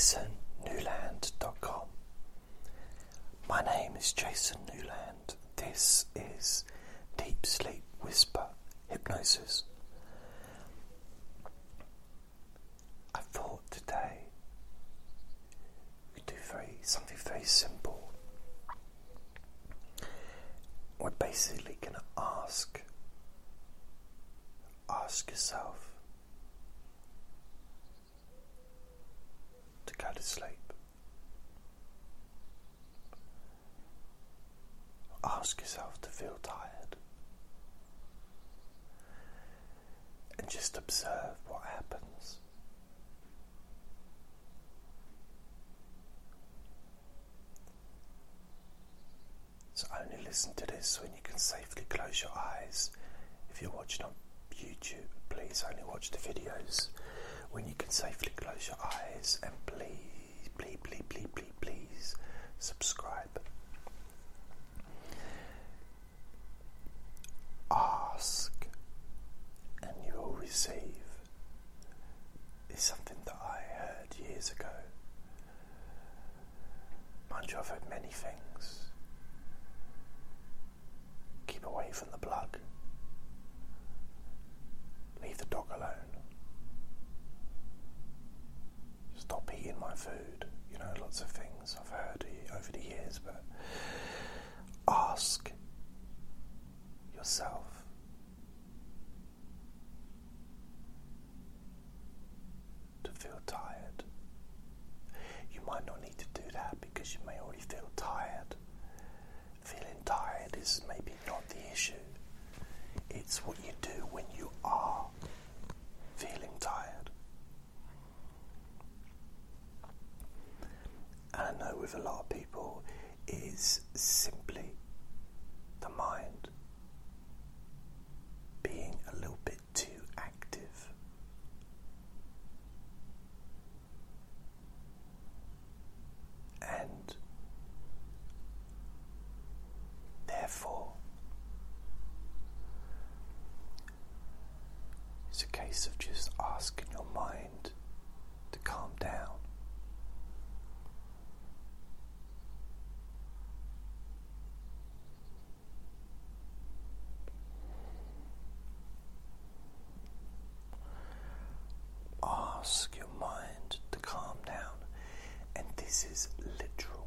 jasonnewland.com. My name is Jason Newland. This is Deep Sleep Whisper Hypnosis. I thought today we could do very something very simple. We're basically going to ask ask yourself go to sleep. Ask yourself to feel tired and just observe what happens. So only listen to this when you can safely close your eyes. If you're watching on YouTube, please only watch the videos when you can safely close your eyes and please, please, please, please, please, please subscribe. Ask and you will receive is something that I heard years ago. Mind you, I've heard many things. Keep away from the plug. Leave the dog alone. Stop eating my food. You know, lots of things I've heard ask yourself to feel tired. You might not need to do that because you may already feel tired. Feeling tired is maybe not the issue. It's what you do when you are feeling tired. And I know with a lot of people, it is simply the mind being a little bit too active. And therefore, it's a case of just asking your mind to calm down. Ask your mind to calm down, and this is literal.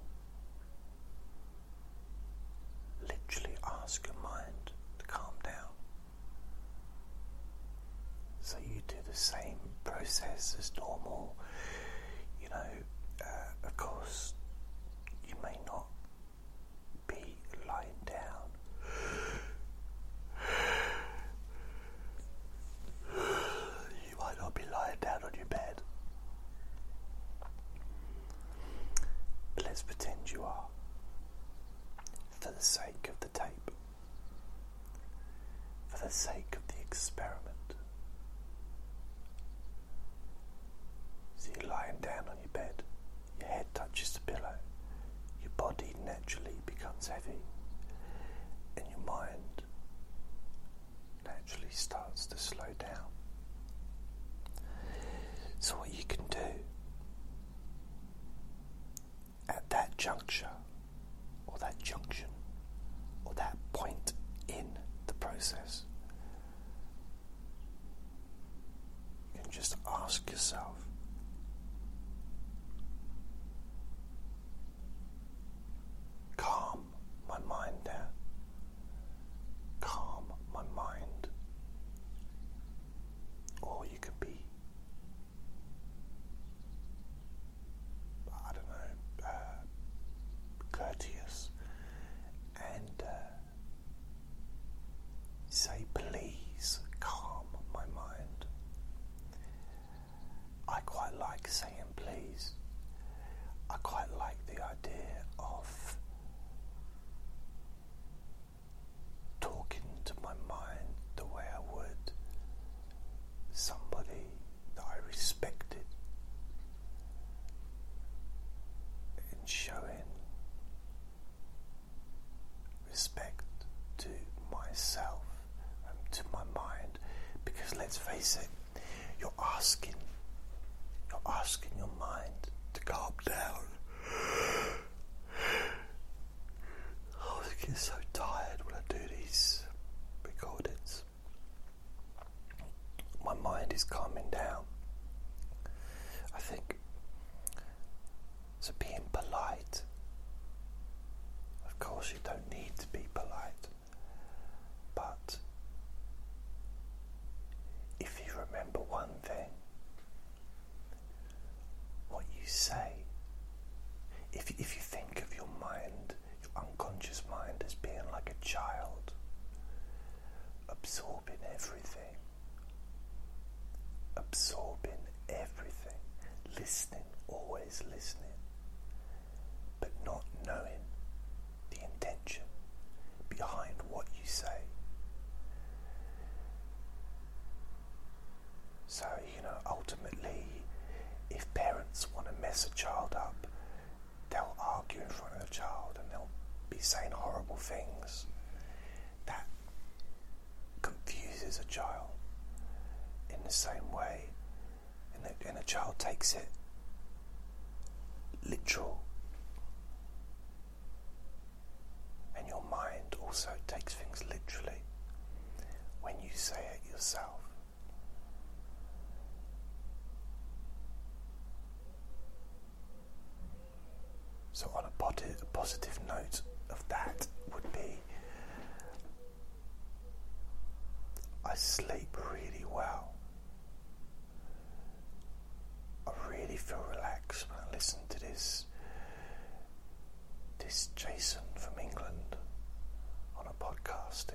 Literally, ask your mind to calm down. So, you do the same process as normal. You know, uh, of course, you may not be lying down. You might not be lying down on your bed. But let's pretend you are. For the sake of the tape. For the sake of the experiment. So you're lying down on your bed. Your head touches the pillow. Your body naturally becomes heavy. And your mind naturally starts to slow down. So, what you can do at that juncture, or that junction, or that point in the process, you can just ask yourself. Calm my mind down. Calm my mind. Or you could be I don't know, uh, courteous and uh, say, please calm my mind. I quite like saying please. I quite like the idea of talking to my mind the way I would somebody that I respected and showing respect to myself and to my mind because let's face it you're asking you're asking your mind to calm down. I get so tired when I do these recordings. My mind is calming down. I think so. Being polite, of course, you don't need to be polite, but if you remember one thing, what you say, if, if you think of your mind, your unconscious mind, as being like a child, absorbing everything, absorbing everything, listening, always listening, but not knowing the intention behind what you say. So, you know, ultimately, if parents want to mess a child up, they'll argue in front of the child and they'll be saying horrible things. That confuses a child in the same way, and, and a child takes it literal. And your mind also takes things literally when you say it yourself. So, on a positive note of that, would be I sleep really well. I really feel relaxed when I listen to this this Jason from England on a podcast.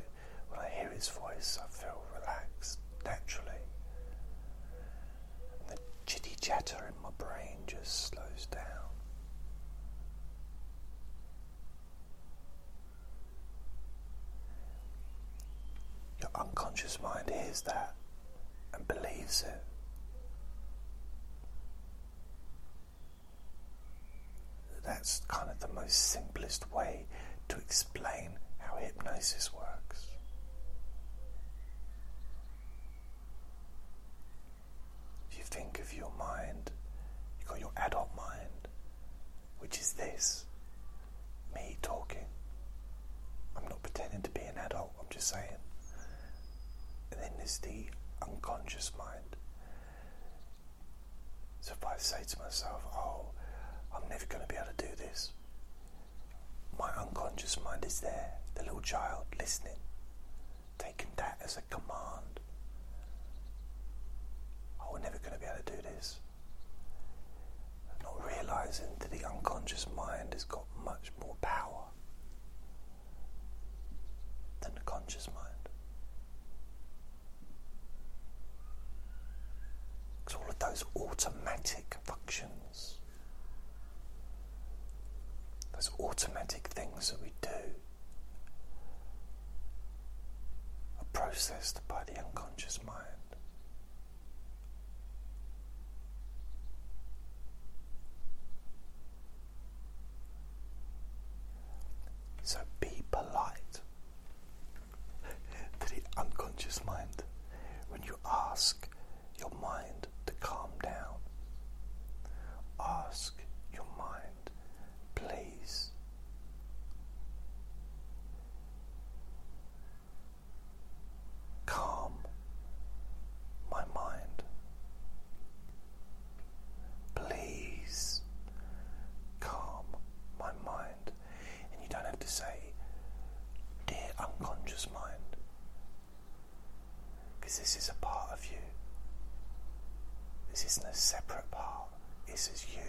When I hear his voice, I feel relaxed naturally. And the chitty chatter in my brain just slows down. Your unconscious hears that and believes it. That's kind of the most simplest way to explain how hypnosis works. If you think of your mind, you've got your adult mind, which is this me talking. I'm not pretending to be an adult, I'm just saying. There's the unconscious mind. So if I say to myself, oh, I'm never going to be able to do this, my unconscious mind is there, the little child listening, taking that as a command. Oh, we're never going to be able to do this. Not realizing that the unconscious mind has got much more power than the conscious mind. Because all of those automatic functions, those automatic things that we do, are processed by the unconscious mind. So be polite to the unconscious mind when you ask your mind to calm down. Ask your mind, please. Calm my mind. Please calm my mind. And you don't have to say, Dear unconscious mind, because this is a part of you. This isn't a separate part, this is you.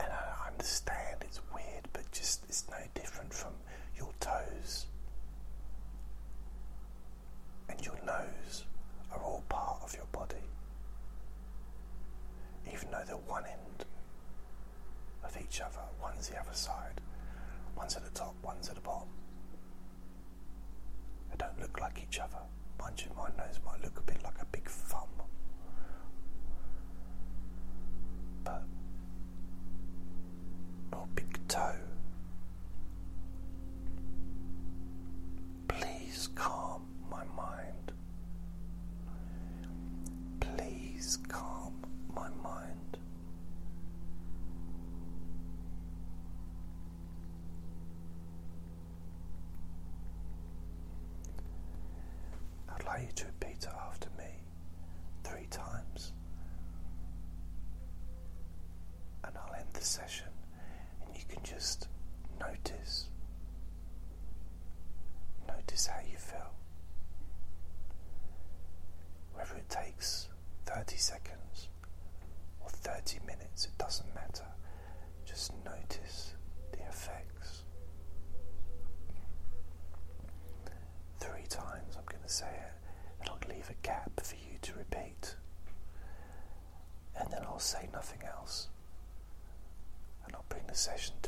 And I understand it's weird, but just it's no different from your toes and your nose are all part of your body. Even though they're one end of each other, one's the other side, one's at the top, one's at the bottom. They don't look like each other. Mind my nose might look a bit like a big thumb. But, or big toe. Please calm my mind. Please calm my mind. To repeat after me three times. And I'll end the session, and you can just notice. Notice how you feel. Whether it takes 30 seconds or 30 minutes, it doesn't matter. Just notice the effects. Three times I'm going to say it, and I'll leave a gap for you to repeat. And then I'll say nothing else, and I'll bring the session.